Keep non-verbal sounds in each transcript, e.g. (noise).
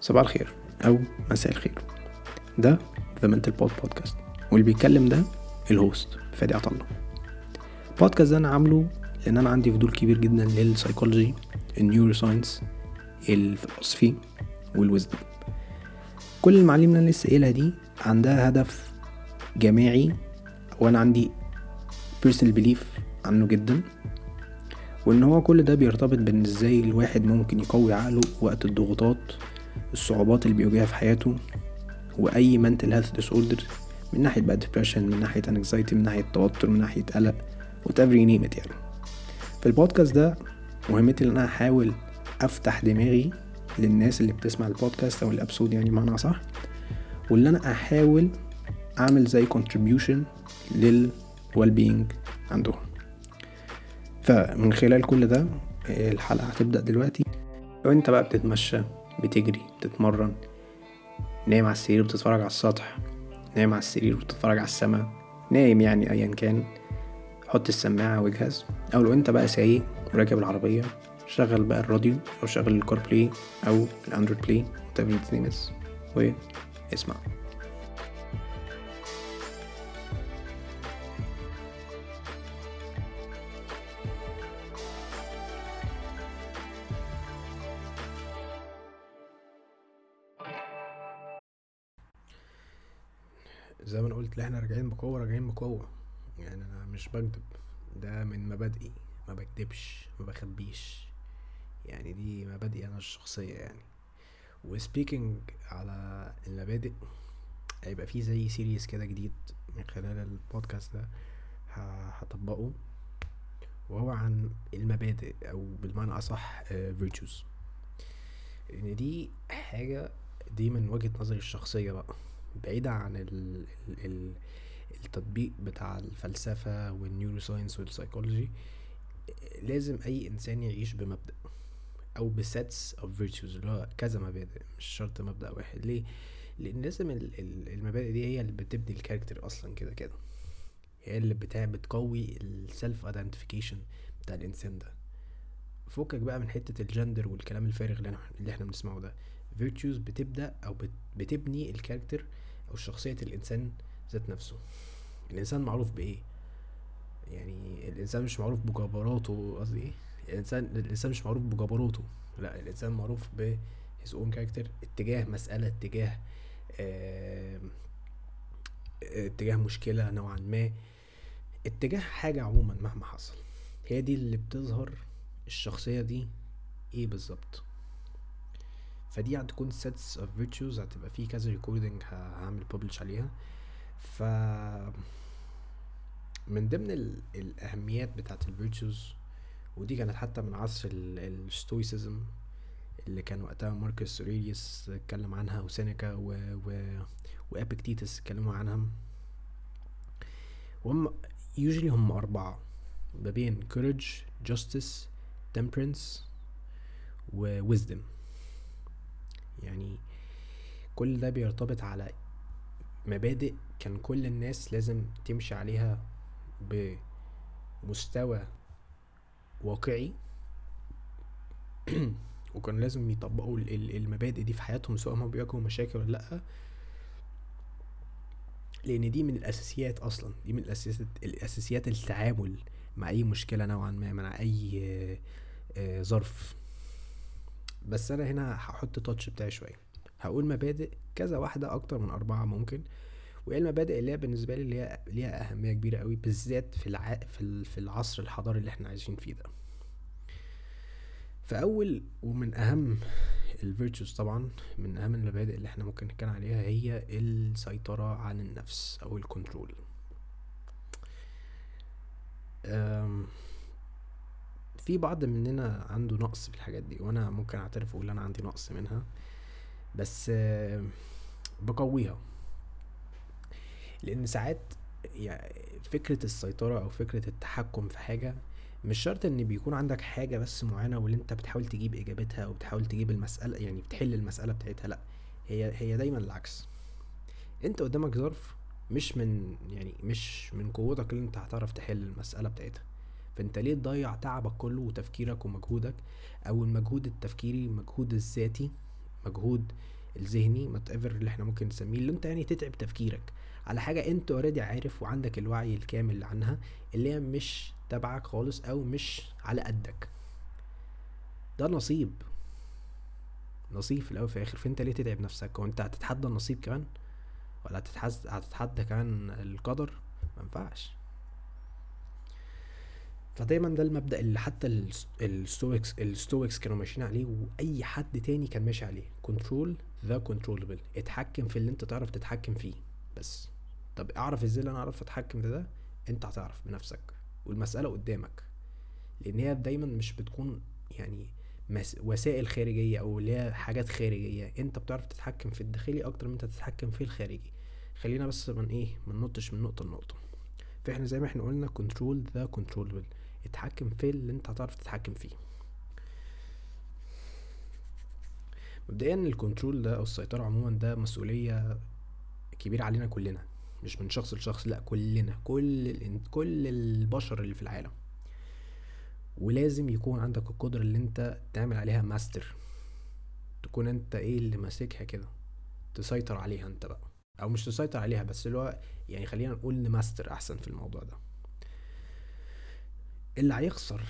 صباح الخير أو مساء الخير. ده The Mental Pod podcast واللي بيتكلم ده ال host فادي عطلة البودكاست ده أنا عامله لأن أنا عندي فضول كبير جدا لل psychology ال neuroscience ال philosophy وال wisdom كل المعلومات اللي أنا لسه قايلها دي عندها هدف جماعي وأنا عندي personal belief عنه جدا. وإن هو كل ده بيرتبط بإن إزاي الواحد ممكن يقوي عقله وقت الضغوطات الصعوبات اللي بيواجهها في حياته وأي mental health disorder من ناحية بقى depression من ناحية anxiety من ناحية توتر من ناحية قلق whatever you يعني. في البودكاست ده مهمتي إن أنا أحاول أفتح دماغي للناس اللي بتسمع البودكاست أو الابسود يعني معنى صح واللي أنا أحاول أعمل زي contribution لل well being عندهم. فمن خلال كل ده الحلقة هتبدأ دلوقتي. لو أنت بقى بتتمشى بتجري بتتمرن نايم على السرير بتتفرج على السطح نايم على السرير بتتفرج على السماء نايم يعني ايا كان. حط السماعة واجهز أو لو أنت بقى سايق وراكب العربية شغل بقى الراديو أو شغل ال CarPlay أو ال Android Play whatever is واسمع. زي ما أنا قلت لا إحنا راجعين بقوة راجعين بقوة. يعني أنا مش بكدب. ده من مبادئي. ما بكدبش ما بخبيش. يعني دي مبادئي أنا الشخصية يعني. و speaking على المبادئ هيبقى فيه زي series كده جديد من خلال البودكاست ده هطبقه. وهو عن المبادئ أو بالمعنى أصح virtues لأن دي حاجة دي من وجهة نظري الشخصية بقى. بعيدة عن ال ال التطبيق بتاع الفلسفة وال neuroscience وال psychology لازم أي إنسان يعيش بمبدأ أو ب set of virtues اللي هو كذا مبادئ مش شرط مبدأ واحد. ليه؟ لأن لازم المبادئ دي هي اللي بتبني ال character أصلا كده كده. هي اللي بتاع بتقوي ال self identification بتاع الإنسان ده. فكك بقى من حتة الجندر والكلام الفارغ اللي, اللي إحنا بنسمعه ده. virtues بتبدأ أو بتبني ال character أو شخصية الإنسان ذات نفسه. الإنسان معروف بإيه؟ يعني الإنسان مش معروف بجبروته قصدي إيه؟ الإنسان الإنسان مش معروف بجبروته. لأ الإنسان معروف ب his own character اتجاه مسألة اتجاه آه اتجاه مشكلة نوعا ما. اتجاه حاجة عموما مهما حصل. هي دي اللي بتظهر الشخصية دي إيه بالظبط. فدي هتكون sets of virtues هتبقى في كذا ريكوردنج هعمل publish عليها. ف من ضمن ال... الأهميات بتاعت ال virtues ودي كانت حتى من عصر ال stoicism اللي كان وقتها ماركوس أوريليوس اتكلم عنها وسينيكا و... و... وإبيكتيتس اتكلموا عنها. وهم usually هم أربعة ما بين courage justice temperance و wisdom. يعني كل ده بيرتبط على مبادئ كان كل الناس لازم تمشي عليها بمستوى واقعي. (clears throat) وكان لازم يطبقوا المبادئ دي في حياتهم سواء ما بيواجهوا مشاكل ولا لأ. لأن دي من الأساسيات أصلا دي من الأساسيات الأساسيات التعامل مع أي مشكلة نوعا ما مع أي ظرف. بس أنا هنا هحط touch بتاعي شوية. هقول مبادئ كذا واحدة أكتر من أربعة ممكن. وايه المبادئ اللي هي بالنسبة لي اللي هي ليها أهمية كبيرة قوي بالذات في الع... في العصر الحضاري اللي إحنا عايشين فيه ده. فأول ومن أهم ال virtues طبعا من أهم المبادئ اللي إحنا ممكن نتكلم عليها هي السيطرة عن النفس أو ال control في بعض مننا عنده نقص في الحاجات دي وأنا ممكن أعترف أقول أنا عندي نقص منها بس بقويها. لأن ساعات فكرة السيطرة أو فكرة التحكم في حاجة مش شرط إن بيكون عندك حاجة بس معينة واللي أنت بتحاول تجيب إجابتها أو بتحاول تجيب المسألة يعني بتحل المسألة بتاعتها لأ هي هي دايما العكس. أنت قدامك ظرف مش من يعني مش من قوتك اللي أنت هتعرف تحل المسألة بتاعتها. فانت ليه تضيع تعبك كله وتفكيرك ومجهودك؟ أو المجهود التفكيري المجهود الذاتي مجهود الذهني whatever اللي إحنا ممكن نسميه اللي أنت يعني تتعب تفكيرك. على حاجة أنت already عارف وعندك الوعي الكامل عنها اللي هي مش تبعك خالص أو مش على قدك. ده نصيب. نصيب في الأول وفي الآخر. فأنت ليه تتعب نفسك؟ وانت هتتحدى النصيب كمان؟ ولا هتتحدى كمان القدر؟ ما ينفعش. فدايما ده المبدأ اللي حتى ال stoics ال stoics كانوا ماشيين عليه وأي حد تاني كان ماشي عليه. control the controllable اتحكم في اللي انت تعرف تتحكم فيه. بس. طب اعرف إزاي أنا اعرف اتحكم في ده؟ انت هتعرف بنفسك والمسألة قدامك. لأن هي دايما مش بتكون يعني وسائل خارجية أو اللي هي حاجات خارجية. انت بتعرف تتحكم في الداخلي أكتر من إنت تتحكم في الخارجي. خلينا بس من إيه من نطش من نقطة لنقطة. فاحنا زي ما إحنا قلنا control the controllable اتحكم في اللي انت هتعرف تتحكم فيه. مبدئيا ال control ده أو السيطرة عموما ده مسؤولية كبيرة علينا كلنا مش من شخص لشخص لأ كلنا كل كل البشر اللي في العالم. ولازم يكون عندك القدرة اللي انت تعمل عليها ماستر تكون انت إيه اللي ماسكها كده تسيطر عليها انت بقى. أو مش تسيطر عليها بس اللي هو يعني خلينا نقول ماستر أحسن في الموضوع ده. اللي هيخسر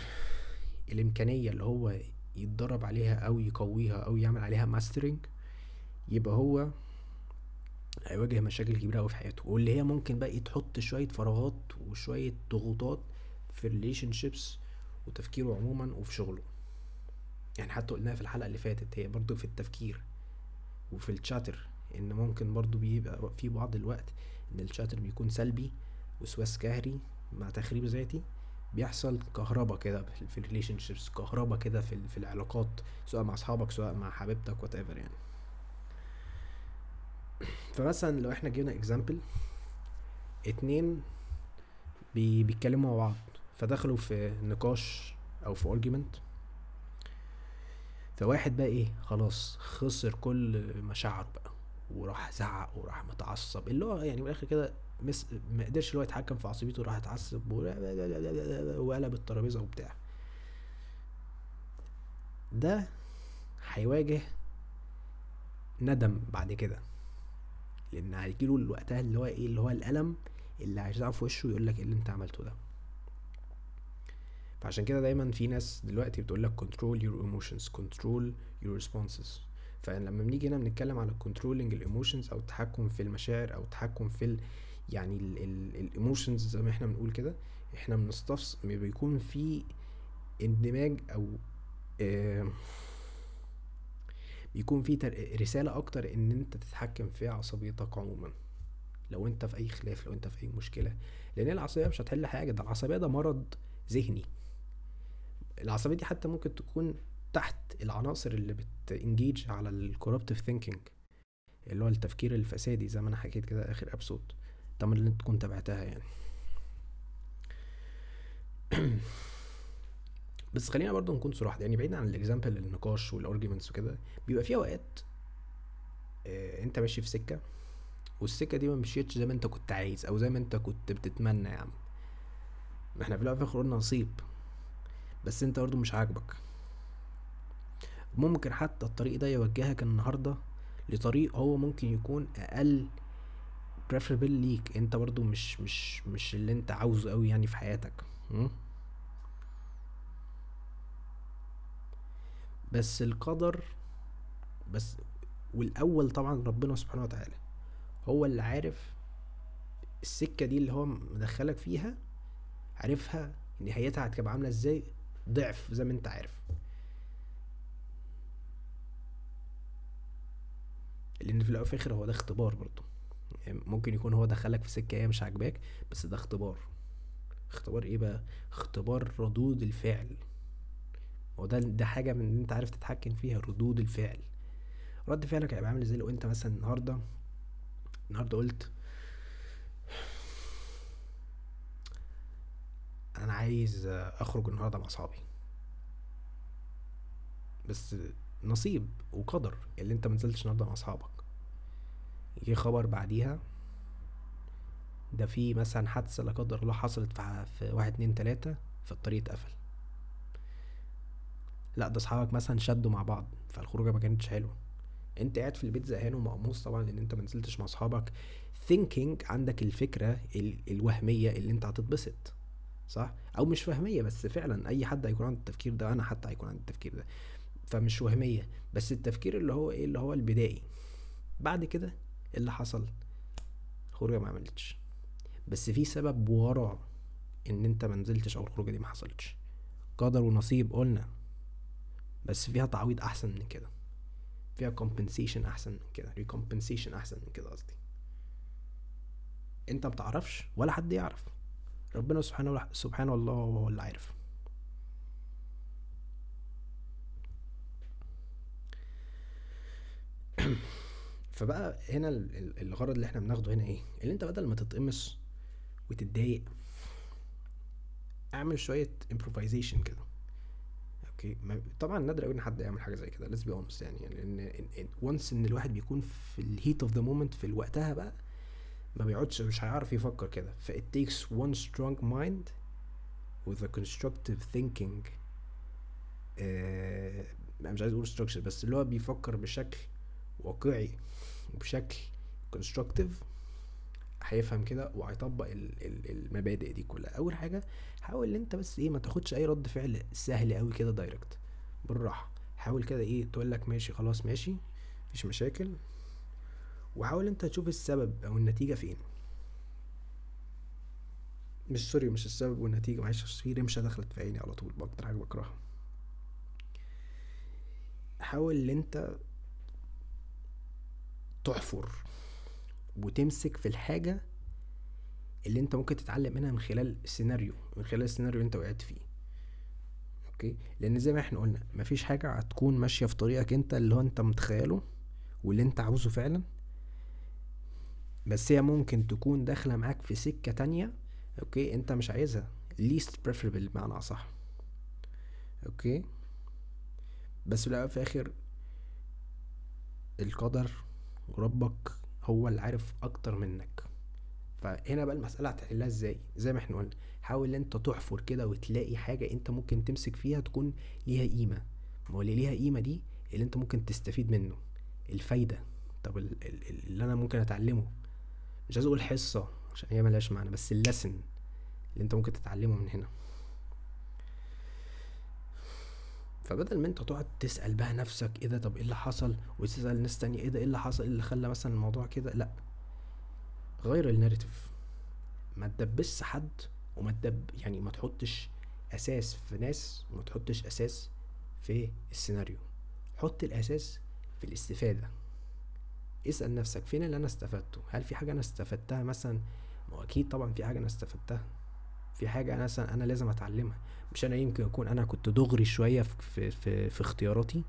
الإمكانية اللي هو يتدرب عليها أو يقويها أو يعمل عليها mastering يبقى هو هيواجه مشاكل كبيرة أوي في حياته. واللي هي ممكن بقى تحط شوية فراغات وشوية ضغوطات في ال relationships وتفكيره عموما وفي شغله. يعني حتى قلناها في الحلقة اللي فاتت هي برضو في التفكير وفي ال chatter إن ممكن برضو بيبقى في بعض الوقت إن ال chatter بيكون سلبي وسواس قهري مع تخريب ذاتي بيحصل كهربا كده في ال relationships كهربا كده في, في العلاقات سواء مع أصحابك سواء مع حبيبتك whatever يعني. فمثلا لو إحنا جبنا example اتنين بي بيتكلموا مع بعض فدخلوا في نقاش أو في ارجيومنت فواحد بقى إيه؟ خلاص خسر كل مشاعره بقى. وراح زعق وراح متعصب اللي هو يعني من الآخر كده مس... ما قدرش اللي هو يتحكم في عصبيته راح اتعصب وقلب الترابيزة وبتاع. ده هيواجه ندم بعد كده. لأن هيجيله وقتها اللي هو إيه اللي هو الألم اللي هيرزعه في وشه ويقول لك إيه اللي أنت عملته ده. فعشان كده دايما في ناس دلوقتي بتقول لك control your emotions control your responses. فلما بنيجي هنا بنتكلم على controlling ال emotions أو التحكم في المشاعر أو التحكم في ال يعني ال emotions زي ما إحنا بنقول كده إحنا بنستفس بيكون في اندماج أو بيكون في رسالة أكتر إن أنت تتحكم في عصبيتك عموما لو أنت في أي خلاف لو أنت في أي مشكلة لأن العصبية مش هتحل حاجة ده العصبية ده مرض ذهني. العصبية دي حتى ممكن تكون تحت العناصر اللي بتنجيج على ال corruptive thinking اللي هو التفكير الفسادي زي ما أنا حكيت كده آخر episode طبعا اللي أنت تكون تابعتها يعني. (clears throat) بس خلينا برضو نكون صراحة يعني بعيد عن ال example النقاش وال arguments وكده بيبقى في أوقات آه أنت ماشي في سكة والسكة دي ما مشيتش زي ما أنت كنت عايز أو زي ما أنت كنت بتتمنى يا عم. إحنا في الأول في قلنا نصيب بس أنت برضو مش عاجبك. ممكن حتى الطريق ده يوجهك النهاردة لطريق هو ممكن يكون أقل preferable ليك. أنت برضو مش مش مش اللي أنت عاوزه قوي يعني في حياتك. بس القدر بس والأول طبعا ربنا سبحانه وتعالى هو اللي عارف السكة دي اللي هو مدخلك فيها عارفها نهايتها هتبقى عاملة إزاي ضعف زي ما أنت عارف. لأن في الأول الآخر هو ده اختبار برضه. يعني ممكن يكون هو دخلك في سكة هي مش عاجباك بس ده اختبار. اختبار إيه بقى؟ اختبار ردود الفعل. هو ده ده حاجة من ان أنت عارف تتحكم فيها ردود الفعل. رد فعلك هيبقى عامل إزاي لو أنت مثلا النهارده النهارده قلت أنا عايز أخرج النهارده مع أصحابي. بس نصيب وقدر اللي انت منزلتش النهارده مع اصحابك. يجي خبر بعديها ده في مثلا حادثة لا قدر الله حصلت في واحد اتنين تلاتة فالطريق اتقفل. لا ده اصحابك مثلا شدوا مع بعض فالخروجة ما كانتش حلوة. انت قاعد في البيت زهقان ومقموص طبعا لأن انت ما نزلتش مع اصحابك. ثينكينج عندك الفكرة ال- الوهمية اللي انت هتتبسط صح؟ أو مش وهميه بس فعلا أي حد هيكون عنده التفكير ده أنا حتى هيكون عندي التفكير ده. فمش وهمية بس التفكير اللي هو إيه اللي هو البدائي. بعد كده اللي حصل الخروجه ما عملتش. بس في سبب ورا إن أنت ما نزلتش أو الخروجة دي ما حصلتش. قدر ونصيب قلنا. بس فيها تعويض أحسن من كده. فيها compensation أحسن من كده. recompensation أحسن من كده قصدي. أنت متعرفش ولا حد يعرف. ربنا سبحانه سبحانه الله هو اللي عارف. فبقى هنا ال- ال- الغرض اللي إحنا بناخده هنا إيه؟ اللي انت بدل ما تتقمص وتتضايق اعمل شوية improvisation كده. أوكي؟ طبعا نادر قوي ان حد يعمل حاجة زي كده let's be honest يعني. لأن once ان الواحد بيكون في ال heat of the moment في وقتها بقى ما بيقعدش مش هيعرف يفكر كده. ف it takes one strong mind with a constructive thinking. آه مش عايز أقول structure بس اللي هو بيفكر بشكل واقعي. وبشكل constructive هيفهم كده وهيطبق ال- ال- المبادئ دي كلها. أول حاجة حاول إن أنت بس إيه ما تاخدش أي رد فعل سهل قوي كده direct بالراحة. حاول كده إيه تقول لك ماشي خلاص ماشي مفيش مشاكل. وحاول أنت تشوف السبب أو النتيجة فين. مش sorry مش السبب والنتيجة معلش في رمشة دخلت في عيني على طول باكتر حاجة بكرهها. حاول إن أنت تحفر وتمسك في الحاجة اللي انت ممكن تتعلم منها من خلال السيناريو من خلال السيناريو انت وقعت فيه. okay؟ لأن زي ما إحنا قلنا مفيش حاجة هتكون ماشية في طريقك انت اللي هو انت متخيله واللي انت عاوزه فعلا. بس هي ممكن تكون داخلة معاك في سكة تانية okay؟ انت مش عايزها. Least preferable بمعنى أصح. أوكي؟ بس في الآخر القدر وربك هو اللي عارف أكتر منك. فهنا بقى المسألة هتحلها إزاي؟ زي ما إحنا قلنا حاول إن أنت تحفر كده وتلاقي حاجة أنت ممكن تمسك فيها تكون ليها قيمة. ما هو اللي ليها قيمة دي اللي أنت ممكن تستفيد منه. الفايدة. طب ال- ال- اللي أنا ممكن أتعلمه. مش عايز أقول حصة عشان هي ملهاش معنى بس اللسن اللي أنت ممكن تتعلمه من هنا. فبدل ما انت تقعد تسأل بقى نفسك إيه ده طب إيه اللي حصل؟ وتسأل ناس تانية إيه ده إيه اللي حصل؟ إيه اللي خلى مثلا الموضوع كده؟ لأ. غير الناريتيف. ما تدبسش حد وما تدب يعني ما تحطش أساس في ناس وما تحطش أساس في السيناريو. حط الأساس في الاستفادة. اسأل نفسك فين اللي أنا استفدته؟ هل في حاجة أنا استفدتها مثلا؟ ما أكيد طبعا في حاجة أنا استفدتها. في حاجة أنا مثلا أنا لازم أتعلمها. مش أنا يمكن أكون أنا كنت دغري شوية في في في, اختياراتي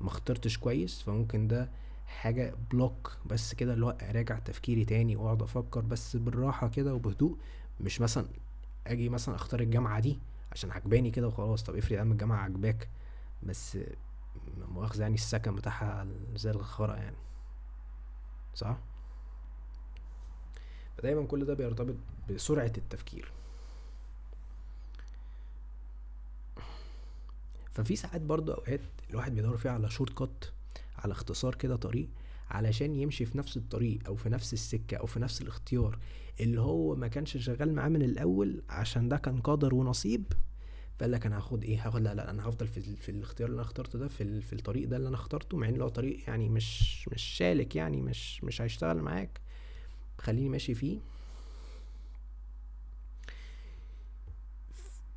ما اخترتش كويس فممكن ده حاجة بلوك بس كده اللي هو أراجع تفكيري تاني وأقعد أفكر بس بالراحة كده وبهدوء. مش مثلا أجي مثلا أختار الجامعة دي عشان عجباني كده وخلاص. طب افرض يا عم الجامعة عجباك بس لا مؤاخذة يعني السكن بتاعها زي الخرا يعني. صح؟ فدايما كل ده بيرتبط بسرعة التفكير. ففي ساعات برضه أوقات الواحد بيدور فيها على شورت كات على اختصار كده طريق علشان يمشي في نفس الطريق أو في نفس السكة أو في نفس الاختيار اللي هو ما كانش شغال معاه من الأول عشان ده كان قدر ونصيب فقال لك أنا هاخد إيه؟ هاخد لا لا أنا هفضل في, في الاختيار اللي أنا اخترته ده في, في الطريق ده اللي أنا اخترته مع إن هو طريق يعني مش مش شالك يعني مش مش هيشتغل معاك خليني ماشي فيه.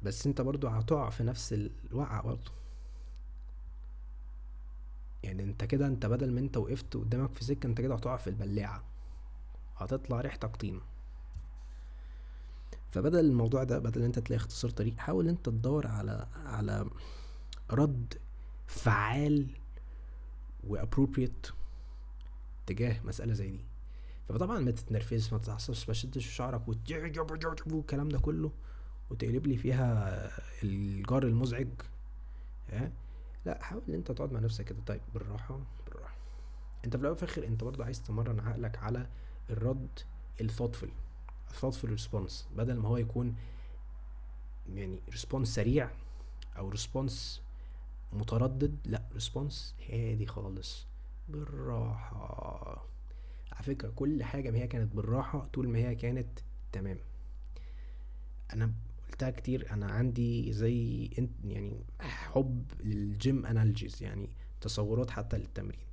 بس انت برضو هتقع في نفس الوقعة برضو. يعني انت كده انت بدل ما انت وقفت قدامك في سكة انت كده هتقع في البلاعة. هتطلع ريحتك طين فبدل الموضوع ده بدل انت تلاقي اختصار طريق حاول انت تدور على على رد فعال و appropriate تجاه مسألة زي دي. فطبعا ما تتنرفزش ما تتعصبش ما تشدش شعرك والكلام ده كله. وتقلب لي فيها الجار المزعج ها؟ لا حاول إن أنت تقعد مع نفسك كده. طيب بالراحة بالراحة. أنت في الأول وفي الآخر أنت برضه عايز تمرن عقلك على الرد ال thoughtful thoughtful response بدل ما هو يكون يعني response سريع أو response متردد لا response هادي خالص. بالراحة. على فكرة كل حاجة ما هي كانت بالراحة طول ما هي كانت تمام. أنا قلتها كتير. أنا عندي زي يعني حب لل gym analogies يعني تصورات حتى للتمرين.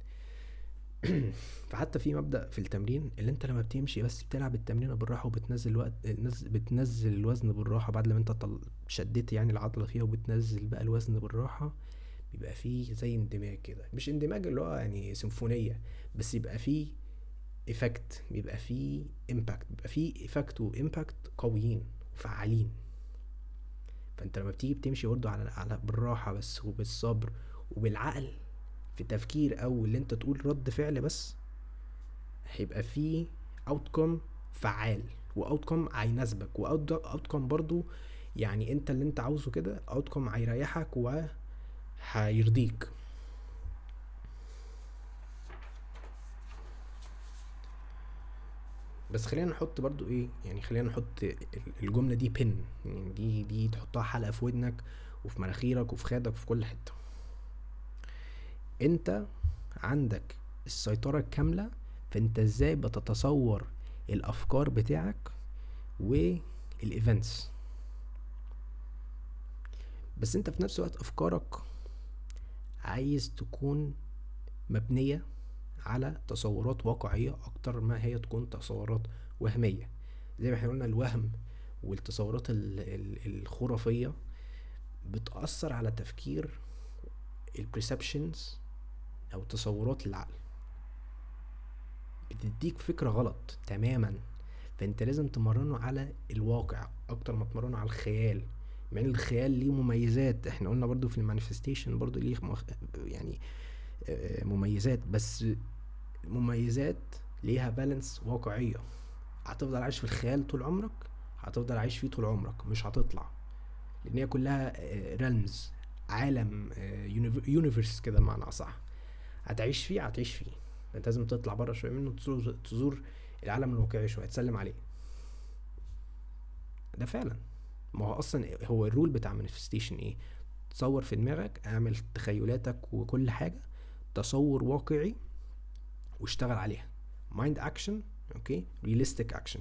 (clears throat) فحتى في مبدأ في التمرين اللي أنت لما بتمشي بس بتلعب التمرين بالراحه وبتنزل وقت بتنزل الوزن بالراحة بعد لما أنت طل... شديت يعني العضلة فيها وبتنزل بقى الوزن بالراحة بيبقى فيه زي اندماج كده. مش اندماج اللي هو يعني سيمفونية بس يبقى فيه effect بيبقى فيه impact بيبقى فيه effect و impact قويين وفعالين. فانت لما بتيجي بتمشي برضه على على بالراحة بس وبالصبر وبالعقل في التفكير أو اللي أنت تقول رد فعل بس هيبقى فيه اوتكم فعال واوتكم هيناسبك واوتكم برضو يعني أنت اللي أنت عاوزه كده اوتكم هيريحك وهيرضيك بس خلينا نحط برضو إيه يعني خلينا نحط الجملة دي بن يعني دي دي تحطها حلقة في ودنك وفي مناخيرك وفي خدك وفي كل حتة. انت عندك السيطرة الكامله فانت إزاي بتتصور الأفكار بتاعك والايفنتس بس انت في نفس الوقت أفكارك عايز تكون مبنية على تصورات واقعية أكتر ما هي تكون تصورات وهمية. زي ما إحنا قلنا الوهم والتصورات الخرافية بتأثر على تفكير ال perceptions أو تصورات العقل. بتديك فكرة غلط تماما فأنت لازم تمرنه على الواقع أكتر ما تمرنه على الخيال. مع إن الخيال ليه مميزات إحنا قلنا برضو في ال manifestation برضو ليه مخ... يعني مميزات بس مميزات ليها balance واقعية. هتفضل عايش في الخيال طول عمرك هتفضل عايش فيه طول عمرك مش هتطلع. لأن هي كلها realms آه، عالم universe آه، كده بمعنى أصح. هتعيش فيه هتعيش فيه. أنت لازم تطلع بره شوية منه تزور, تزور العالم الواقعي شوية تسلم عليه. ده فعلا. ما هو أصلا هو ال role بتاع manifestation إيه؟ تصور في دماغك اعمل تخيلاتك وكل حاجة تصور واقعي واشتغل عليها. mind action okay realistic action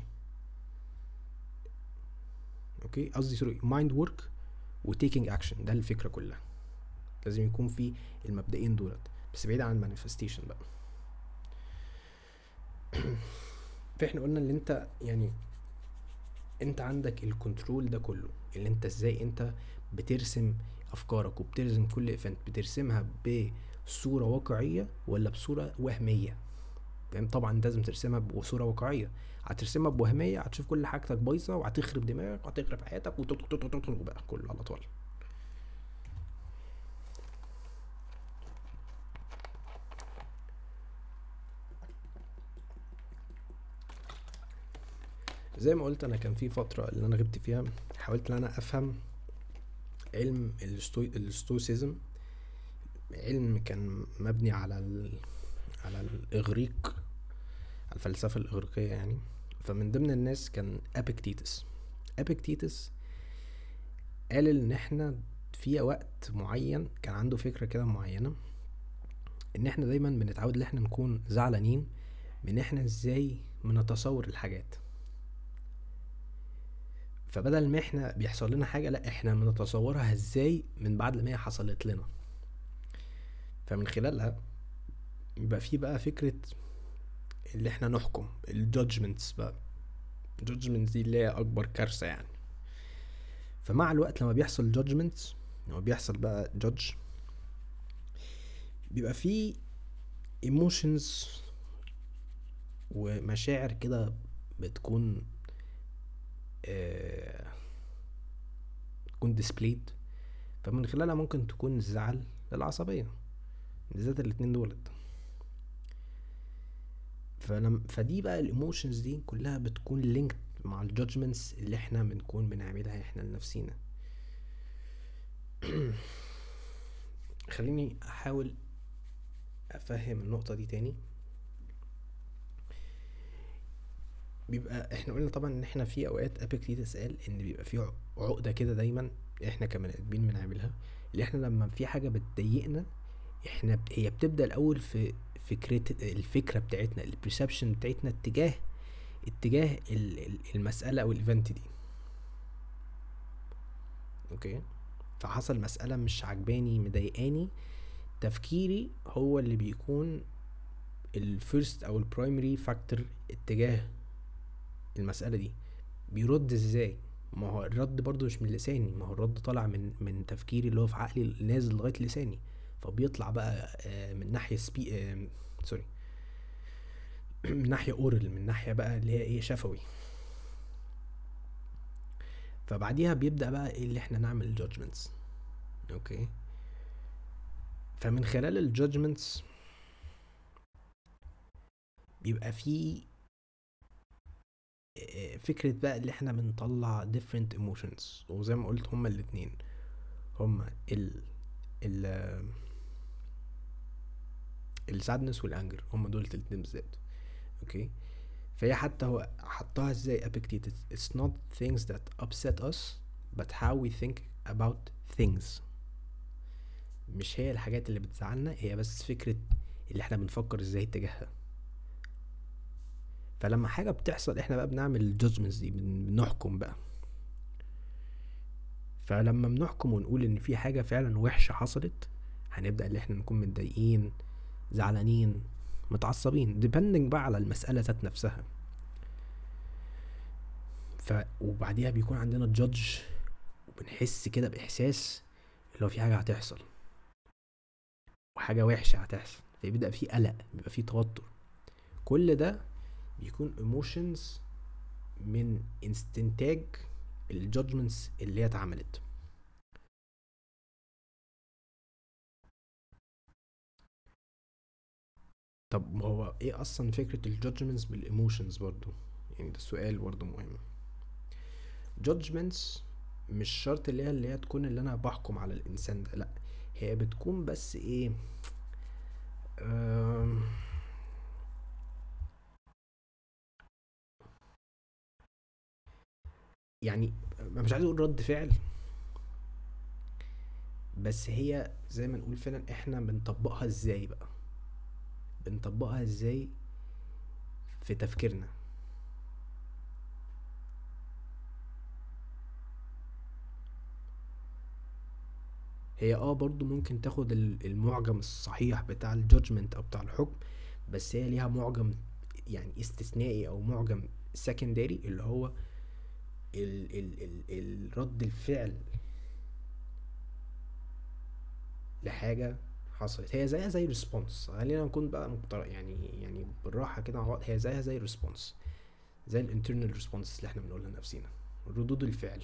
okay قصدي sorry mind work و taking action ده الفكرة كلها. لازم يكون في المبدئين دولت. بس بعيد عن ال manifestation بقى. (clears throat) فإحنا قلنا ان انت يعني انت عندك ال control ده كله اللي انت إزاي انت بترسم أفكارك وبترسم كل event بترسمها بصوره واقعية ولا بصورة وهمية؟ فاهم؟ طبعا لازم ترسمها بصورة واقعية. هترسمها بوهمية هتشوف كل حاجتك بايظة وهتخرب دماغك وهتخرب حياتك وتطلع بقى كله على طول. زي ما قلت أنا كان في فترة اللي أنا غبت فيها حاولت إن أنا أفهم علم ال Stoicism علم كان مبني على ال... على الإغريق على الفلسفة الإغريقية يعني. فمن ضمن الناس كان أبيكتيتس. أبيكتيتس قال إن إحنا في وقت معين كان عنده فكرة كده معينة إن إحنا دايما بنتعود إن إحنا نكون زعلانين من إحنا إزاي بنتصور الحاجات. فبدل ما إحنا بيحصل لنا حاجة لأ إحنا بنتصورها إزاي من بعد ما هي حصلت لنا. فمن خلالها يبقى في بقى فكرة اللي إحنا نحكم ال judgments بقى. ال judgments دي اللي هي أكبر كارثة يعني. فمع الوقت لما بيحصل judgments لما بيحصل بقى judge بيبقى في emotions ومشاعر كده بتكون آه تكون displayed فمن خلالها ممكن تكون الزعل للعصبية. بالذات الاتنين دولت. فلم فدي بقى ال emotions دي كلها بتكون linked مع ال judgments اللي إحنا بنكون بنعملها إحنا لنفسينا (clears throat) خليني أحاول أفهم النقطة دي تاني. بيبقى إحنا قلنا طبعا إن إحنا في أوقات أبيكتيتس قال إن بيبقى في عقدة كده دايما إحنا كبني آدمين بنعملها اللي إحنا لما في حاجة بتضايقنا إحنا هي بتبدأ الأول في فكرة الفكرة بتاعتنا ال perception بتاعتنا اتجاه اتجاه ال- ال- المسألة أو ال event دي. okay؟ فحصل مسألة مش عجباني مضايقاني تفكيري هو اللي بيكون ال first أو ال primary factor اتجاه المسألة دي. بيرد إزاي؟ ما هو الرد برضو مش من لساني ما هو الرد طالع من من تفكيري اللي هو في عقلي نازل لغاية لساني. فبيطلع بقى آه، من ناحية spe آه، sorry من ناحية oral من ناحية بقى اللي هي إيه شفوي. فبعديها بيبدأ بقى إيه اللي إحنا نعمل ال judgments okay؟ فمن خلال ال judgments بيبقى في آه، فكرة بقى اللي إحنا بنطلع different emotions. وزي ما قلت هما الاتنين. هما ال ال ال sadness وال anger هما دول الاتنين بالذات. أوكي؟ فهي حتى هو حطها إزاي؟ Epictetus, it's not things that upset us but how we think about things. مش هي الحاجات اللي بتزعلنا هي بس فكرة اللي إحنا بنفكر إزاي تجاهها. فلما حاجة بتحصل إحنا بقى بنعمل ال judgments دي بن- بنحكم بقى. فلما بنحكم ونقول إن في حاجة فعلا وحشة حصلت هنبدأ إن إحنا نكون متضايقين زعلانين متعصبين depending بقى على المسألة ذات نفسها. ف وبعديها بيكون عندنا جادج وبنحس كده بإحساس اللي هو في حاجة هتحصل. وحاجة وحشة هتحصل. فيبدأ في قلق بيبقى في توتر. كل ده بيكون emotions من استنتاج الجادجمنتس اللي هي اتعملت. طب ما هو إيه أصلا فكرة ال judgments بال emotions برضو؟ يعني ده سؤال برضو مهم. judgments مش شرط اللي هي اللي هي تكون اللي أنا بحكم على الإنسان ده لأ هي بتكون بس إيه أم، يعني مش عايز أقول رد فعل بس هي زي ما نقول فعلا إحنا بنطبقها إزاي بقى؟ بنطبقها إزاي في تفكيرنا. هي آه برضو ممكن تاخد ال- المعجم الصحيح بتاع ال judgment أو بتاع الحكم بس هي ليها معجم يعني استثنائي أو معجم secondary اللي هو ال ال ال ال رد الفعل لحاجة حصلت. هي زيها زي response خلينا نكون بقى مقتر... يعني يعني بالراحة كده مع بعض هي زيها زي response زي ال internal response اللي إحنا بنقولها لنفسينا. ردود الفعل.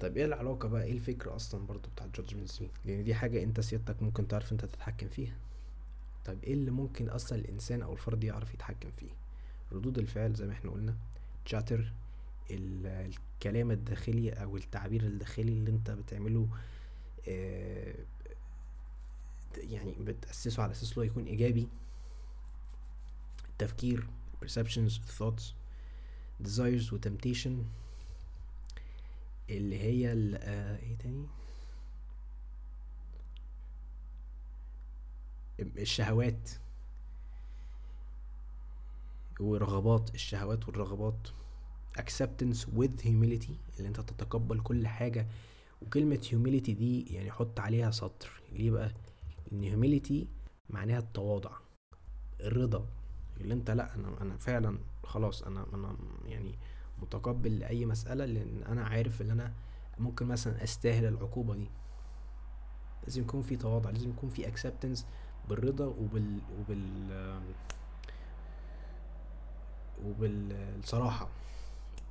طيب إيه العلاقة بقى؟ إيه الفكرة أصلا برضو بتاع ال judgments دي لأن دي حاجة أنت سيادتك ممكن تعرف أنت تتحكم فيها. طيب إيه اللي ممكن أصلا الإنسان أو الفرد يعرف يتحكم فيه؟ ردود الفعل زي ما إحنا قلنا. تشاتر الكلام الداخلي أو التعبير الداخلي اللي انت بتعمله آه، يعني بتأسسه على أساس إنه يكون إيجابي. التفكير perceptions thoughts desires و temptation. اللي هي ال- آه، إيه تاني؟ الشهوات. ورغبات الشهوات والرغبات. Acceptance with humility اللي انت تتقبل كل حاجة. وكلمة humility دي يعني حط عليها سطر. ليه بقى؟ إن humility معناها التواضع الرضا. اللي انت لأ أنا أنا فعلا خلاص أنا أنا يعني متقبل لأي مسألة لأن أنا عارف إن أنا ممكن مثلا أستاهل العقوبة دي. لازم يكون في تواضع لازم يكون في acceptance بالرضا وبال وبال وبالصراحة.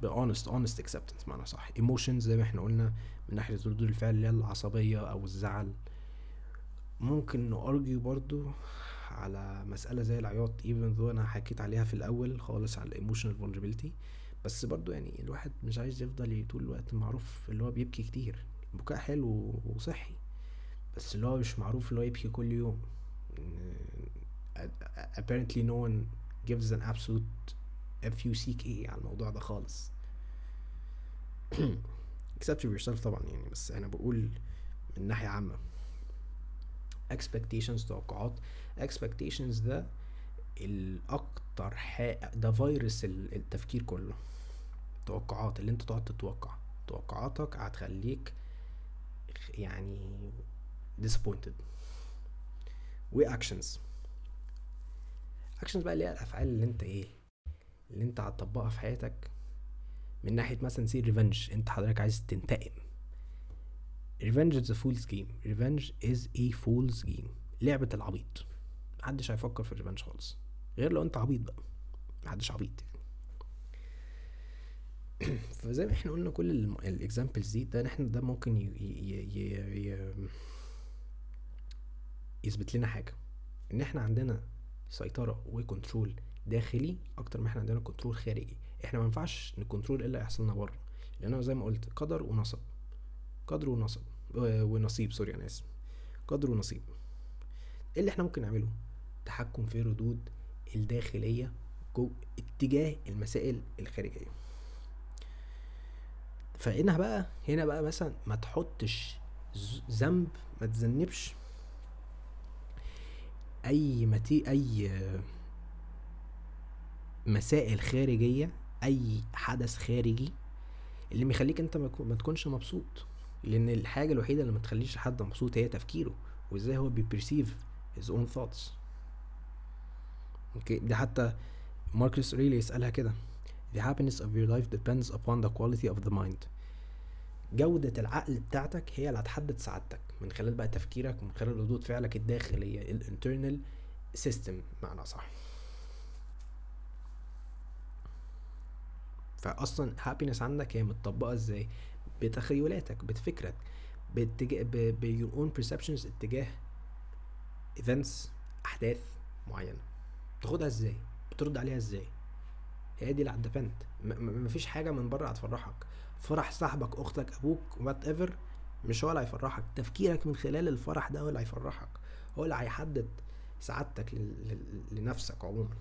بهونست honest acceptance معنى صح. Emotions زي ما إحنا قلنا من ناحية ردود الفعل اللي هي العصبية أو الزعل. ممكن نأرجيو برضو على مسألة زي العياط even though أنا حكيت عليها في الأول خالص على emotional vulnerability. بس برضو يعني الواحد مش عايز يفضل طول الوقت معروف اللي هو بيبكي كتير. البكاء حلو وصحي. بس اللي هو مش معروف اللي هو يبكي كل يوم. apparently no one gives an absolute FUCK على الموضوع ده خالص. (clears throat) accept yourself طبعا يعني بس أنا بقول من ناحية عامة. Expectations توقعات. Expectations ده الأكتر حاجة ده فيروس التفكير كله. توقعات اللي أنت تقعد تتوقع. توقعاتك هتخليك يعني disappointed. و actions actions بقى اللي هي الأفعال اللي أنت إيه اللي أنت هتطبقها في حياتك. من ناحية مثلا say revenge أنت حضرتك عايز تنتقم. Is a fool's game. Revenge is a fool's game. لعبة العبيط. محدش هيفكر في ال revenge خالص. غير لو أنت عبيط بقى. محدش عبيط يعني. (clears throat) فزي ما إحنا قلنا كل ال examples دي ده إحنا ده ممكن ي ي ي ي يثبت لنا حاجة. إن إحنا عندنا سيطرة و control داخلي أكتر ما إحنا عندنا control خارجي. إحنا ما ينفعش ن control اللي يحصل لنا بره. لأن زي ما قلت قدر ونصب. قدر ونصب. ونصيب. sorry أنا آسف. قدر ونصيب. إيه اللي إحنا ممكن نعمله؟ تحكم في ردود الداخلية جو اتجاه المسائل الخارجية. فهنا بقى هنا بقى مثلا ما تحطش ذنب ما تذنبش أي متي أي مسائل خارجية أي حدث خارجي اللي ميخليك أنت ما تكونش مبسوط. لأن الحاجة الوحيدة اللي ما تخليش حد مبسوط هي تفكيره وإزاي هو بي perceive his own thoughts. okay دي حتى ماركوس أوريليوس قالها كده. The happiness of your life depends upon the quality of the mind. جودة العقل بتاعتك هي اللي هتحدد سعادتك من خلال بقى تفكيرك من خلال ردود فعلك الداخلية ال internal system معنى صح. فأصلا ال happiness عندك هي متطبقة إزاي؟ بتخيلاتك بفكرك باتجاه ب your own perceptions اتجاه events أحداث معينة. تاخدها إزاي؟ بترد عليها إزاي؟ هي دي اللي هت depend مفيش حاجة من بره هتفرحك. فرح صاحبك أختك أبوك whatever مش هو اللي هيفرحك. تفكيرك من خلال الفرح ده هو اللي هيفرحك. هو اللي هيحدد سعادتك لنفسك عموما.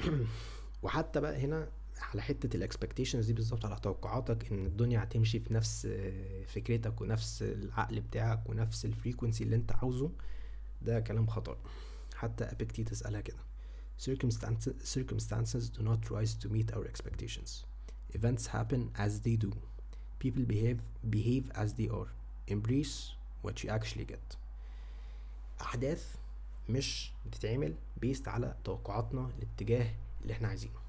(clears throat) وحتى بقى هنا على حتة ال expectations دي بالظبط على توقعاتك إن الدنيا هتمشي في نفس فكرتك ونفس العقل بتاعك ونفس ال frequency اللي أنت عاوزه ده كلام خطأ. حتى Epictetus قالها كده. Circumstances, circumstances do not rise to meet our expectations. Events happen as they do. People behave behave as they are. Embrace what you actually get. أحداث مش بتتعمل based على توقعاتنا الاتجاه اللي إحنا عايزينه.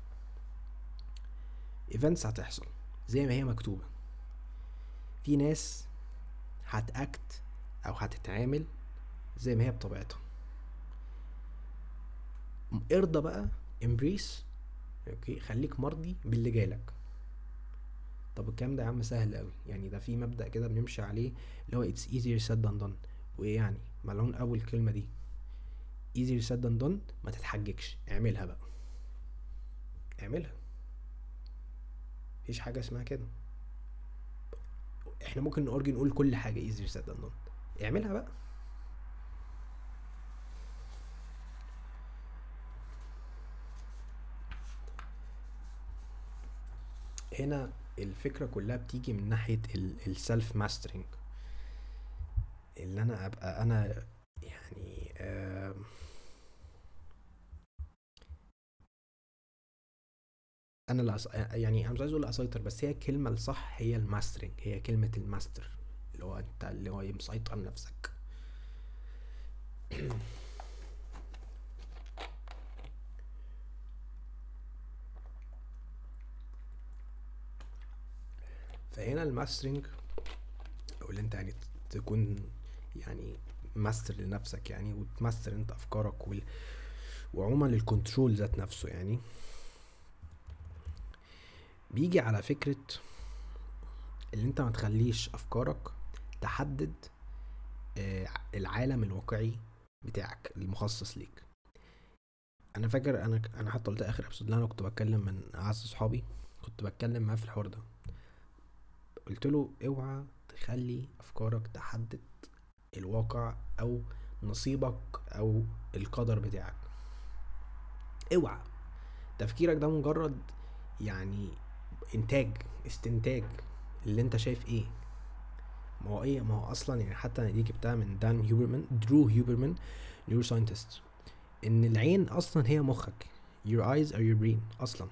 events هتحصل. زي ما هي مكتوبة. في ناس هت act أو هتتعامل زي ما هي بطبيعتها. ارضى بقى embrace okay؟ خليك مرضي باللي جالك. طب الكلام ده يا عم سهل قوي يعني ده في مبدأ كده بنمشي عليه اللي هو it's easier said than done. وإيه يعني؟ ملعون أول كلمة دي. easier said than done ما تتحججش. اعملها بقى. اعملها. مفيش حاجة اسمها كده. إحنا ممكن نأرجي نقول كل حاجة easier said than done. اعملها بقى. هنا الفكرة كلها بتيجي من ناحية ال self mastering اللي أنا أبقى أنا يعني آه أنا اللي. يعني أنا مش عايز أقول اسيطر بس هي الكلمة الصح هي ال mastering هي كلمة الماستر اللي هو أنت اللي هو مسيطر نفسك (clears throat) فهنا ال mastering أو اللي أنت يعني تكون يعني ماستر لنفسك يعني وتماستر أنت أفكارك وال... وعموما ال control ذات نفسه يعني بيجي على فكرة اللي انت ما تخليش أفكارك تحدد العالم الواقعي بتاعك المخصص ليك. أنا فاكر أنا أنا حتى قلت آخر episode أنا كنت بتكلم من اعز صحابي كنت بتكلم معاه في الحوار ده. قلت له أوعى تخلي أفكارك تحدد الواقع أو نصيبك أو القدر بتاعك. أوعى. تفكيرك ده مجرد يعني إنتاج استنتاج اللي أنت شايف إيه. ما هو إيه؟ ما هو أصلا يعني حتى أنا دي جبتها من Dan Huberman Andrew Huberman neuroscientist إن العين أصلا هي مخك. Your eyes are your brain أصلا.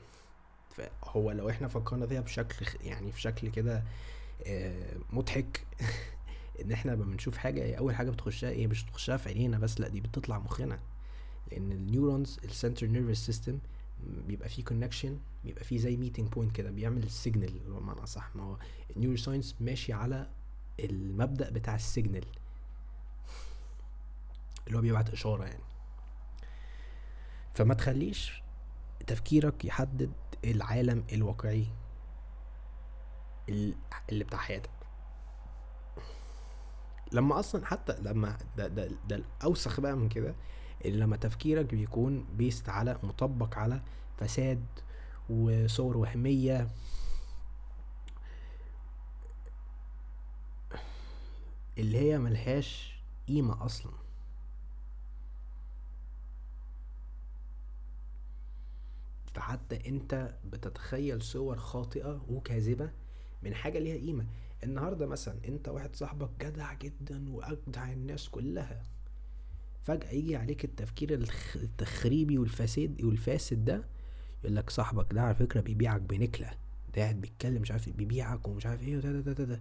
فهو لو إحنا فكرنا فيها بشكل يعني في شكل كده آه، مضحك (laughs) إن إحنا لما بنشوف حاجة أول حاجة بتخشها إيه؟ مش بتخشها في عينينا بس لأ دي بتطلع مخنا. لأن ال neurons ال central nervous system بيبقى فيه connection بيبقى فيه زي meeting point كده بيعمل ال signal اللي هو معنى صح ما هو ال neuroscience ماشي على المبدأ بتاع ال signal اللي هو بيبعت إشارة يعني. فما تخليش تفكيرك يحدد العالم الواقعي اللي بتاع حياتك. لما أصلا حتى لما ده ده ده الأوسخ بقى من كده اللي لما تفكيرك بيكون بيست على مطبق على فساد وصور وهمية. اللي هي ملهاش قيمة أصلا. فحتى أنت بتتخيل صور خاطئة وكاذبة من حاجة ليها قيمة. النهاردة مثلا أنت واحد صاحبك جدع جدا وأجدع الناس كلها. فجأة يجي عليك التفكير التخريبي والفاسد والفاسد ده يقول لك صاحبك ده على فكرة بيبيعك بنكلة. ده قاعد بيتكلم مش عارف إيه، بيبيعك ومش عارف إيه ده ده ده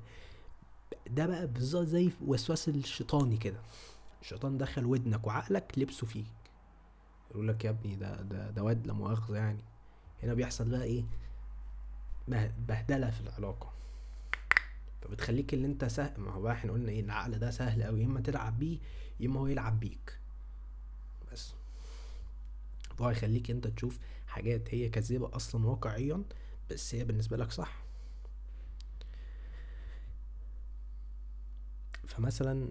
ده. بقى بالظبط زي وسواس الشيطاني كده. الشيطان دخل ودنك وعقلك لبسه فيك. يقول لك يا ابني ده ده ده واد لا مؤاخذة يعني. هنا بيحصل بقى إيه؟ بهدلة في العلاقة. فبتخليك اللي انت سهل ما هو بقى إحنا قلنا إيه العقل ده سهل أوي يا إما تلعب بيه يا إما هو يلعب بيك. بس. فهو يخليك انت تشوف حاجات هي كذبة أصلا واقعيا بس هي بالنسبة لك صح. فمثلا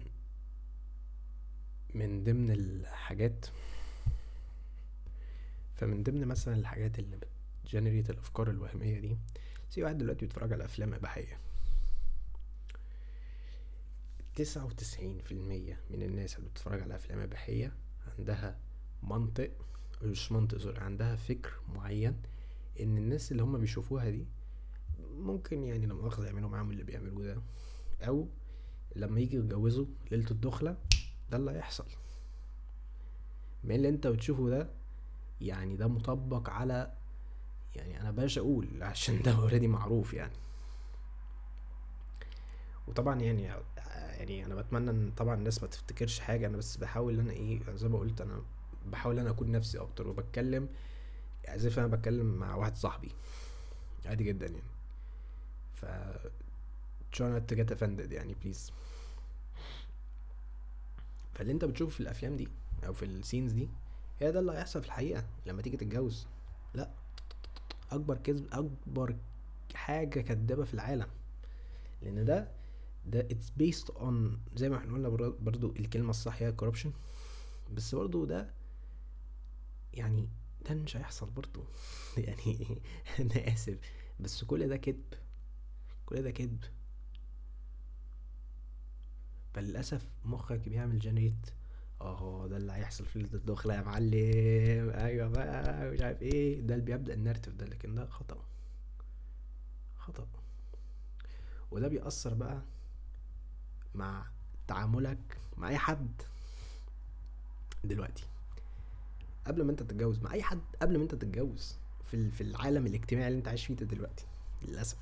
من ضمن الحاجات فمن ضمن مثلا الحاجات اللي بتجنريت الأفكار الوهمية دي في واحد دلوقتي بيتفرج على أفلام إباحية. تسعة وتسعين في المية من الناس اللي بتتفرج على أفلام أباحية عندها منطق مش منطق sorry عندها فكر معين إن الناس اللي هم بيشوفوها دي ممكن يعني لما مؤاخذة يعملوا معاهم اللي بيعملوه ده أو لما يجي يتجوزوا ليلة الدخلة ده اللي هيحصل. من اللي أنت بتشوفه ده يعني ده مطبق على يعني أنا باش أقول عشان ده already معروف يعني. وطبعا يعني يعني أنا بتمنى إن طبعا الناس ما تفتكرش حاجة أنا بس بحاول إن أنا إيه زي ما قلت أنا بحاول إن أنا أكون نفسي أكتر وبتكلم زي أنا بتكلم مع واحد صاحبي عادي جدا يعني. ف try not to get offended يعني please فاللي أنت بتشوفه في الأفلام دي أو في ال scenes دي هي ده اللي هيحصل في الحقيقة لما تيجي تتجوز. لا أكبر كذب أكبر حاجة كدابة في العالم لأن ده ده it's based on زي ما إحنا قلنا برضو الكلمة الصح هي corruption. بس برضو ده يعني ده مش هيحصل برضو. (laughs) يعني (laughs) أنا آسف. بس كل ده كذب. كل ده كذب. فللاسف مخك بيعمل generate آه ده اللي هيحصل في الدخله يا معلم. أيوه بقى مش عارف إيه. ده اللي بيبدأ ال narrative ده لكن ده خطأ. خطأ. وده بيأثر بقى مع تعاملك مع أي حد دلوقتي. قبل ما أنت تتجوز مع أي حد قبل ما أنت تتجوز في في العالم الاجتماعي اللي أنت عايش فيه ده دلوقتي للأسف.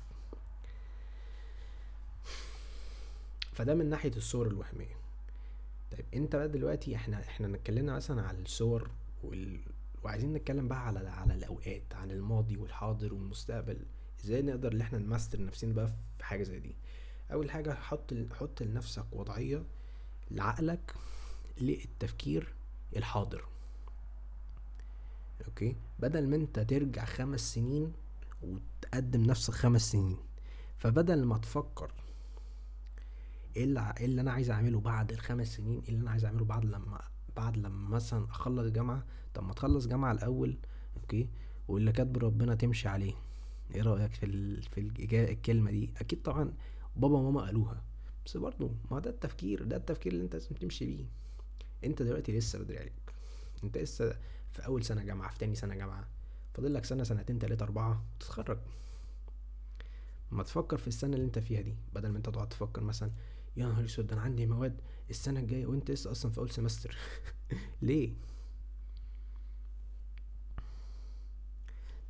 فده من ناحية الصور الوهمية. طيب أنت بقى دلوقتي إحنا إحنا اتكلمنا مثلا على الصور وال... وعايزين نتكلم بقى على على الأوقات عن الماضي والحاضر والمستقبل. إزاي نقدر إن إحنا نماستر نفسنا بقى في حاجة زي دي؟ أول حاجة حط حط لنفسك وضعية لعقلك للتفكير الحاضر. okay؟ بدل ما أنت ترجع خمس سنين وتقدم نفسك خمس سنين فبدل ما تفكر إيه اللي, إيه اللي أنا عايز أعمله بعد الخمس سنين إيه اللي أنا عايز أعمله بعد لما بعد لما مثلا أخلص جامعة؟ طب ما تخلص جامعة الأول أوكي؟ واللي كاتبه ربنا تمشي عليه. إيه رأيك في. في الكلمة دي؟ أكيد طبعا بابا وماما قالوها. بس برضه ما ده التفكير ده التفكير اللي انت لازم تمشي بيه. انت دلوقتي لسه بدري عليك انت لسه في أول سنة جامعة في تاني سنة جامعة. فاضل لك سنة سنتين تلاتة أربعة وتتخرج. ما تفكر في السنة اللي انت فيها دي. بدل ما انت تقعد تفكر مثلا يا نهار أسود أنا عندي مواد السنة الجاية وانت لسه أصلا في أول semester (laughs) ليه؟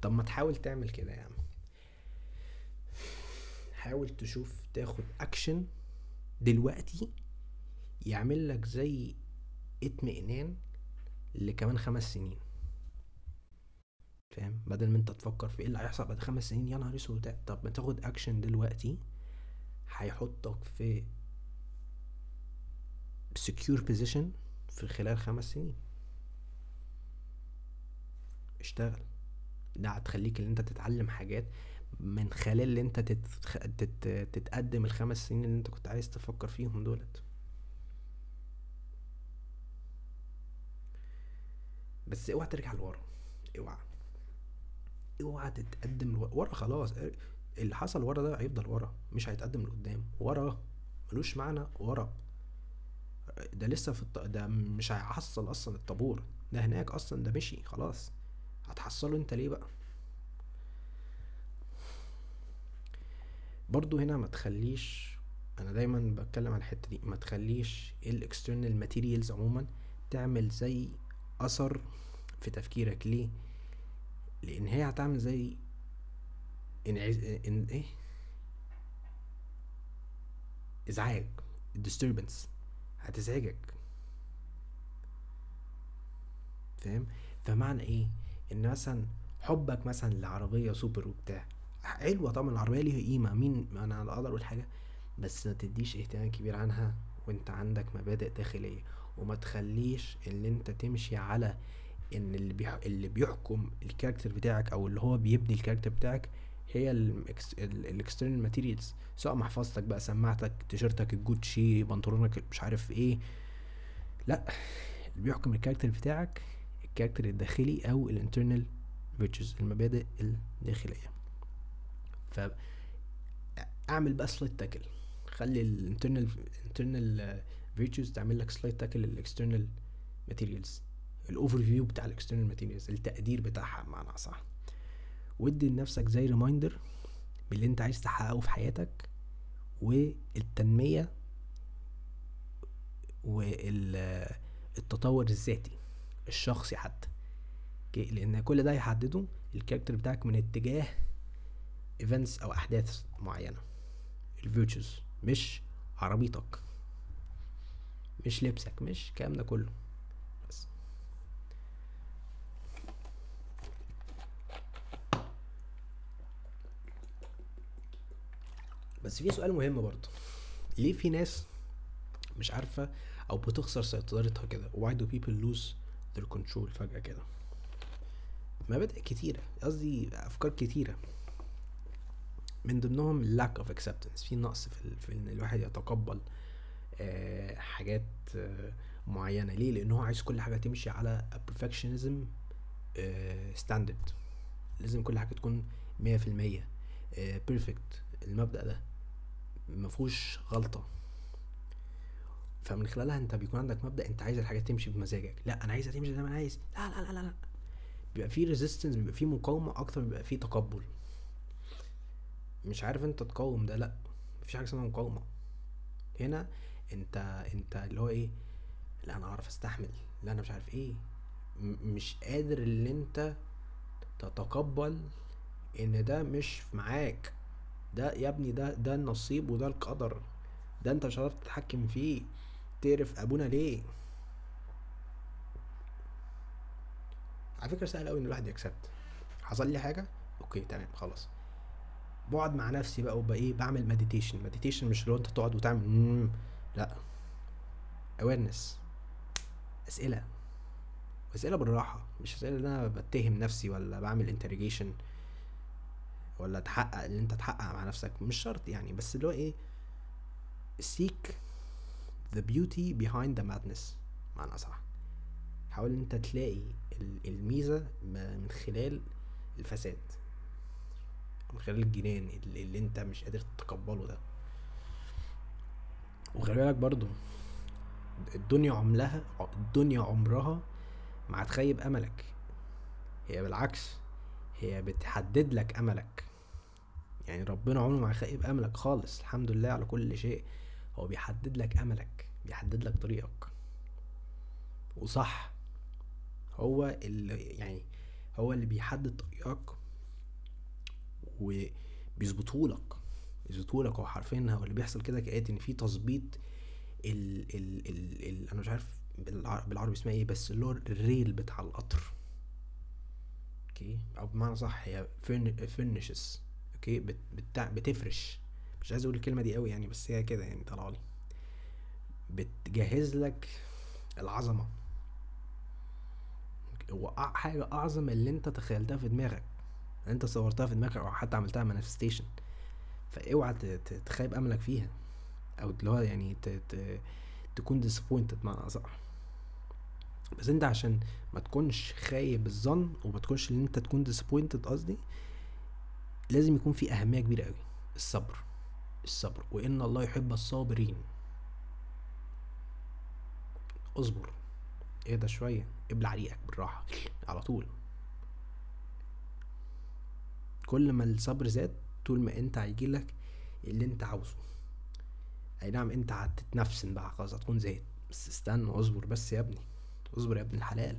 طب ما تحاول تعمل كده يا عم. حاول تشوف تاخد اكشن دلوقتي يعمل لك زي اطمئنان لكمان خمس سنين. فاهم؟ بدل ما انت تفكر في إيه اللي هيحصل بعد خمس سنين يا نهار أسود طب ما تاخد اكشن دلوقتي هيحطك في secure position في خلال خمس سنين. اشتغل. ده هتخليك إن أنت تتعلم حاجات من خلال اللي انت تتخ... تت... تتقدم الخمس سنين اللي انت كنت عايز تفكر فيهم دولت. بس اوعى ترجع لورا. اوعى. اوعى تتقدم ورا خلاص. اللي حصل ورا ده هيفضل ورا مش هيتقدم لقدام. ورا. ملوش معنى ورا. ده لسه في الط... ده مش هيحصل أصلا الطابور. ده هناك أصلا ده مشي خلاص. هتحصله انت ليه بقى؟ برضو هنا ما تخليش أنا دايما بتكلم عن الحتة دي ما تخليش ال external materials عموما تعمل زي أثر في تفكيرك. ليه؟ لأن هي هتعمل زي ان, إن إيه؟ إزعاج disturbance هتزعجك. فاهم؟ فمعنى إيه؟ إن مثلا حبك مثلا لعربية سوبر وبتاع حلوة طبعا العربية ليها قيمة. مين أنا أقدر أقول حاجة بس ما تديش اهتمام كبير عنها وأنت عندك مبادئ داخلية. وما تخليش إن أنت تمشي على إن اللي بيح... اللي بيحكم ال character بتاعك أو اللي هو بيبني ال character بتاعك هي ال external materials سواء محفظتك بقى سماعتك تيشيرتك الجوتشي بنطلونك مش عارف إيه. لأ اللي بيحكم ال character بتاعك ال character الداخلي أو ال internal virtues المبادئ الداخلية. ف اعمل بقى slide tackle خلي ال internal internal virtues تعمل لك slide tackle لل external materials ال overview بتاع ال external materials التقدير بتاعها بمعنى أصح. وادي لنفسك زي reminder باللي انت عايز تحققه في حياتك والتنمية والتطور الذاتي الشخصي حتى. لأن كل ده يحدده ال character بتاعك من اتجاه events أو أحداث معينة. ال virtues مش عربيتك. مش لبسك مش الكلام ده كله. بس. بس في سؤال مهم برضه. ليه في ناس مش عارفة أو بتخسر سيطرتها كده؟ Why do people lose their control فجأة كده؟ مبادئ كتيرة. قصدي أفكار كتيرة. من ضمنهم lack of acceptance. في نقص في, في إن الواحد يتقبل آه حاجات آه معينة. ليه؟ لأن هو عايز كل حاجة تمشي على perfectionism آه standard. لازم كل حاجة تكون مية في المية بيرفكت المبدأ ده مفهوش غلطة. فمن خلالها انت بيكون عندك مبدأ انت عايز الحاجات تمشي بمزاجك. لا أنا عايزها تمشي زي ما أنا عايز. لا لا لا لا, لا. بيبقى في ريزيستنس بيبقى في مقاومة أكتر بيبقى في تقبل. مش عارف انت تقاوم ده لأ مفيش حاجة اسمها مقاومة. هنا انت انت اللي هو إيه لأ أنا أعرف أستحمل لأ أنا مش عارف إيه. مش قادر اللي أنت تتقبل إن ده مش معاك. ده يا ابني ده ده النصيب وده القدر. ده أنت مش هتعرف تتحكم فيه. تعرف أبونا ليه؟ على فكرة سهل قوي إن الواحد ي accept. حصل لي حاجة؟ okay تمام خلاص. بقعد مع نفسي بقى وبقى إيه بعمل meditation meditation مش لو أنت تقعد وتعمل مم. لا. awareness أسئلة. أسئلة بالراحة. مش أسئلة إن أنا بتهم نفسي ولا بعمل انتريجيشن ولا تحقق اللي أنت تحقق مع نفسك. مش شرط يعني بس اللي هو إيه seek the beauty behind the madness معنى أصح. حاول إن أنت تلاقي الميزة من خلال الفساد. من خلال الجنان اللي, اللي انت مش قادر تتقبله ده. وخلي بالك برضو الدنيا عملها الدنيا عمرها ما هتخيب أملك. هي بالعكس هي بتحدد لك أملك. يعني ربنا عمره ما هيخيب أملك خالص الحمد لله على كل شيء. هو بيحدد لك أملك بيحدد لك طريقك. وصح هو اللي يعني هو اللي بيحدد طريقك. وبيظبطهولك بيظبطهولك هو حرفيا هو اللي بيحصل كده كآت إن في تظبيط ال ال ال ال أنا مش عارف بالعربي اسمها إيه بس اللي هو ال rail بتاع القطر. أوكي؟ أو بمعنى صح هي فرنشز أوكي؟ بتاع بتفرش. مش عايز أقول الكلمة دي قوي يعني بس هي كده يعني طالعه لي. بتجهز لك العظمة. هو حاجة أعظم اللي أنت تخيلتها في دماغك. انت صورتها في دماغك أو حتى عملتها مانيفستيشن فاوعى تخيب أملك فيها أو اللي هو يعني تكون disappointed معنى أصح. بس انت عشان ما تكونش خايب الظن وما تكونش إن انت تكون disappointed قصدي لازم يكون في أهمية كبيرة قوي الصبر الصبر وإن الله يحب الصابرين. اصبر اهدى شوية ابلع ريقك بالراحة على طول. كل ما الصبر زاد طول ما انت هيجيلك اللي انت عاوزه. اي نعم انت هتتنفسن بقى خلاص هتكون زهقت. بس استنى اصبر بس يا ابني. اصبر يا ابن الحلال.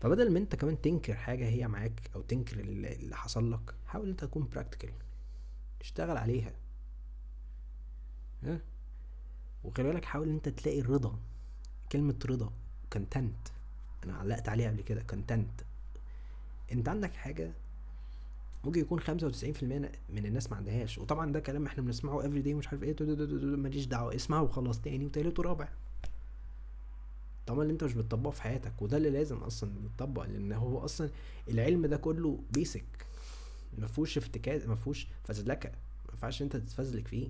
فبدل ما انت كمان تنكر حاجة هي معاك أو تنكر اللي حصل لك حاول انت تكون براكتيكال اشتغل عليها. ها؟ وخلي بالك حاول انت تلاقي الرضا كلمة رضا content أنا علقت عليها قبل كده content انت عندك حاجة ممكن يكون خمسة وتسعين في المية من الناس ما عندهاش. وطبعا ده كلام إحنا بنسمعه every day ومش عارف إيه ماليش دعوة اسمعه وخلاص. تاني وتالت ورابع. طبعا اللي انت مش بتطبقه في حياتك وده اللي لازم أصلا يتطبق لأن هو أصلا العلم ده كله basic ما فيهوش افتكاس ما فيهوش فزلكه ما ينفعش انت تتفزلك فيه.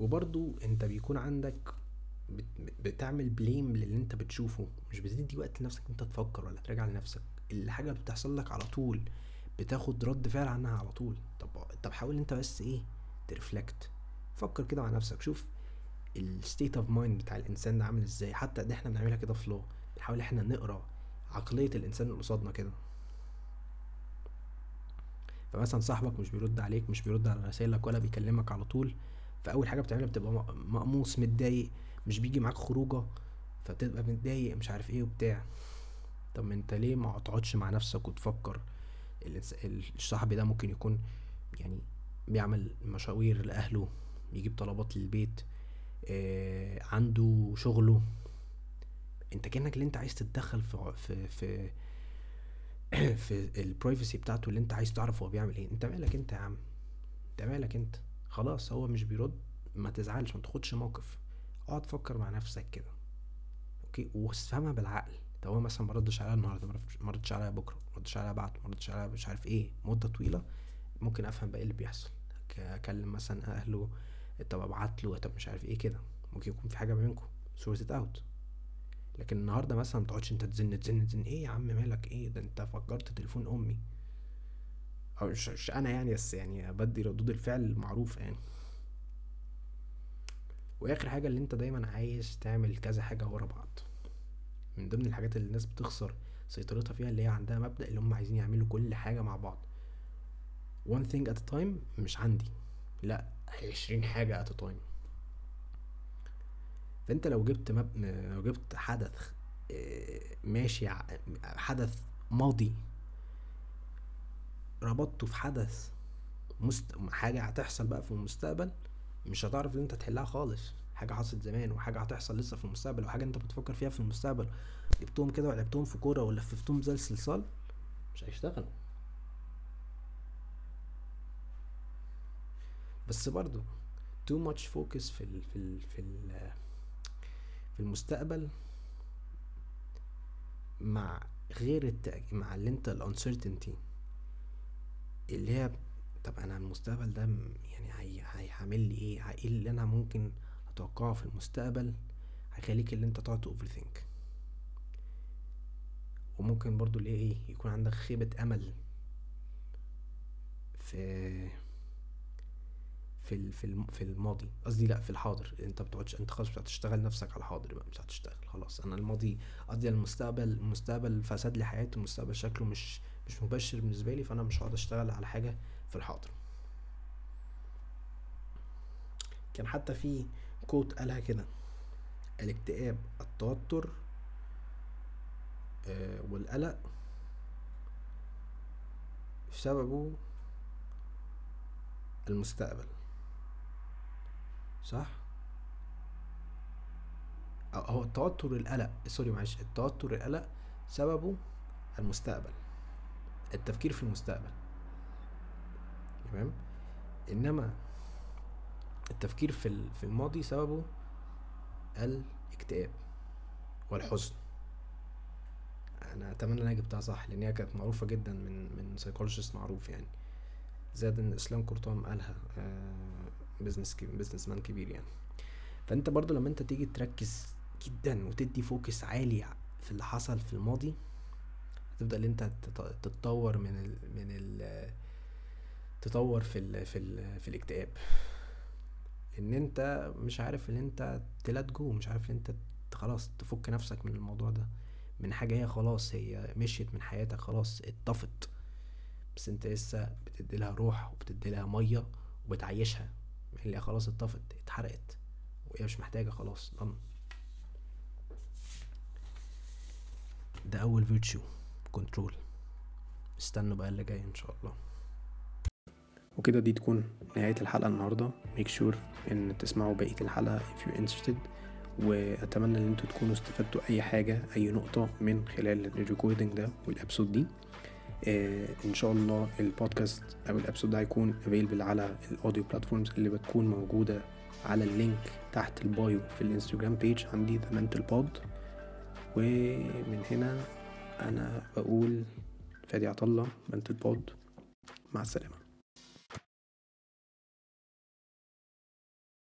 وبرضو انت بيكون عندك بتعمل بليم للي انت بتشوفه. مش بتدي وقت لنفسك انت تفكر ولا تراجع لنفسك. الحاجة بتحصل لك على طول بتاخد رد فعل عنها على طول. طب طب حاول انت بس إيه ت reflect فكر كده مع نفسك. شوف ال state of mind بتاع الإنسان ده عامل إزاي. حتى ده إحنا بنعملها كده في لو بنحاول إحنا نقرأ عقلية الإنسان اللي قصادنا كده. فمثلا صاحبك مش بيرد عليك مش بيرد على رسائلك ولا بيكلمك على طول. فأول حاجة بتعملها بتبقى مقموص متضايق مش بيجي معاك خروجة فتبقى متضايق مش عارف إيه وبتاع. طب ما أنت ليه ما تقعدش مع نفسك وتفكر؟ الصاحب ده ممكن يكون يعني بيعمل مشاوير لأهله بيجيب طلبات للبيت آه عنده شغله. أنت كأنك اللي أنت عايز تتدخل في في في (coughs) في ال privacy بتاعته اللي أنت عايز تعرف هو بيعمل إيه. أنت مالك أنت يا عم؟ أنت مالك أنت؟ خلاص هو مش بيرد ما تزعلش ما تاخدش موقف. اقعد فكر مع نفسك كده. أوكي؟ وافهمها بالعقل. طب هو مثلا ما ردش عليا النهارده ما ردش عليا بكرة ما ردش عليا بعد ما ردش عليا مش عارف إيه مدة طويلة ممكن افهم بقى إيه اللي بيحصل. اكلم مثلا اهله طب ابعت له طب مش عارف إيه كده. ممكن يكون في حاجة ما بينكم. سورت أوت. لكن النهارده مثلا ما تقعدش انت تزن تزن تزن. إيه يا عم مالك؟ إيه ده؟ انت فجرت تليفون أمي. أو مش, أنا يعني بس يعني بدي ردود الفعل المعروفه يعني. وآخر حاجة اللي أنت دايما عايز تعمل كذا حاجة ورا بعض. من ضمن الحاجات اللي الناس بتخسر سيطرتها فيها اللي هي عندها مبدأ اللي هم عايزين يعملوا كل حاجة مع بعض. One thing at a time مش عندي. لأ عشرين حاجة at a time. فأنت لو جبت مب... لو جبت حدث آه، ماشي حدث ماضي ربطته في حدث مست... حاجة هتحصل بقى في المستقبل مش هتعرف إن أنت تحلها خالص. حاجة حصلت زمان وحاجة هتحصل لسه في المستقبل وحاجه أنت بتفكر فيها في المستقبل. جبتهم كده ولعبتهم في كورة ولففتهم زي الصلصال مش هيشتغلوا. بس برضو too much focus في ال في ال في ال في المستقبل مع غير التأج... مع اللي أنت الانسرتينتي اللي هي طب أنا المستقبل ده يعني هيعمل لي إيه؟ إيه اللي أنا ممكن تتوقعه في المستقبل هيخليك اللي أنت تقعد اوفر ثينك وممكن برضو اللي إيه؟ يكون عندك خيبة أمل في في في في الماضي. قصدي لأ في الحاضر. أنت بتقعدش أنت خلاص مش هتشتغل نفسك على الحاضر بقى مش هتشتغل خلاص. أنا الماضي قصدي المستقبل المستقبل فسد لي حياتي المستقبل شكله مش مش مبشر بالنسبة لي فأنا مش هقعد أشتغل على حاجة في الحاضر. كان حتى في quote قالها كده الاكتئاب التوتر آه والقلق سببه المستقبل. صح؟ هو التوتر القلق sorry معلش التوتر القلق سببه المستقبل. التفكير في المستقبل. تمام؟ إنما التفكير في في الماضي سببه الاكتئاب والحزن. أنا أتمنى ان أنا جبتها صح لأن هي كانت معروفة جدا من من psychologist معروف يعني. زاد إن إسلام قرطان قالها business businessman كبير يعني. فأنت برضو لما أنت تيجي تركز جدا وتدي focus عالي في اللي حصل في الماضي ان انت تتطور من ال من ال تطور في ال في ال في الاكتئاب. ان انت مش عارف ان انت ت let go مش عارف ان انت خلاص تفك نفسك من الموضوع ده. من حاجة هي خلاص هي مشيت من حياتك خلاص اتطفت. بس انت لسه بتديلها روح وبتديلها مية وبتعيشها. اللي خلاص اتطفت اتحرقت. وهي مش محتاجة خلاص. done. ده أول virtue control استنوا بقى اللي جاي إن شاء الله. وكده دي تكون نهاية الحلقة النهاردة. Make sure إن تسمعوا بقية الحلقة if you're interested. وأتمنى إن أنتوا تكونوا استفدتوا أي حاجة أي نقطة من خلال ال recording ده وال episode دي. آه إن شاء الله البودكاست أو ال episode ده هيكون available على ال audio platforms اللي بتكون موجودة على ال link تحت ال bio في الإنستجرام page عندي The Mental Pod ومن هنا أنا بقول فادي عطله Mental Pod مع السلامة.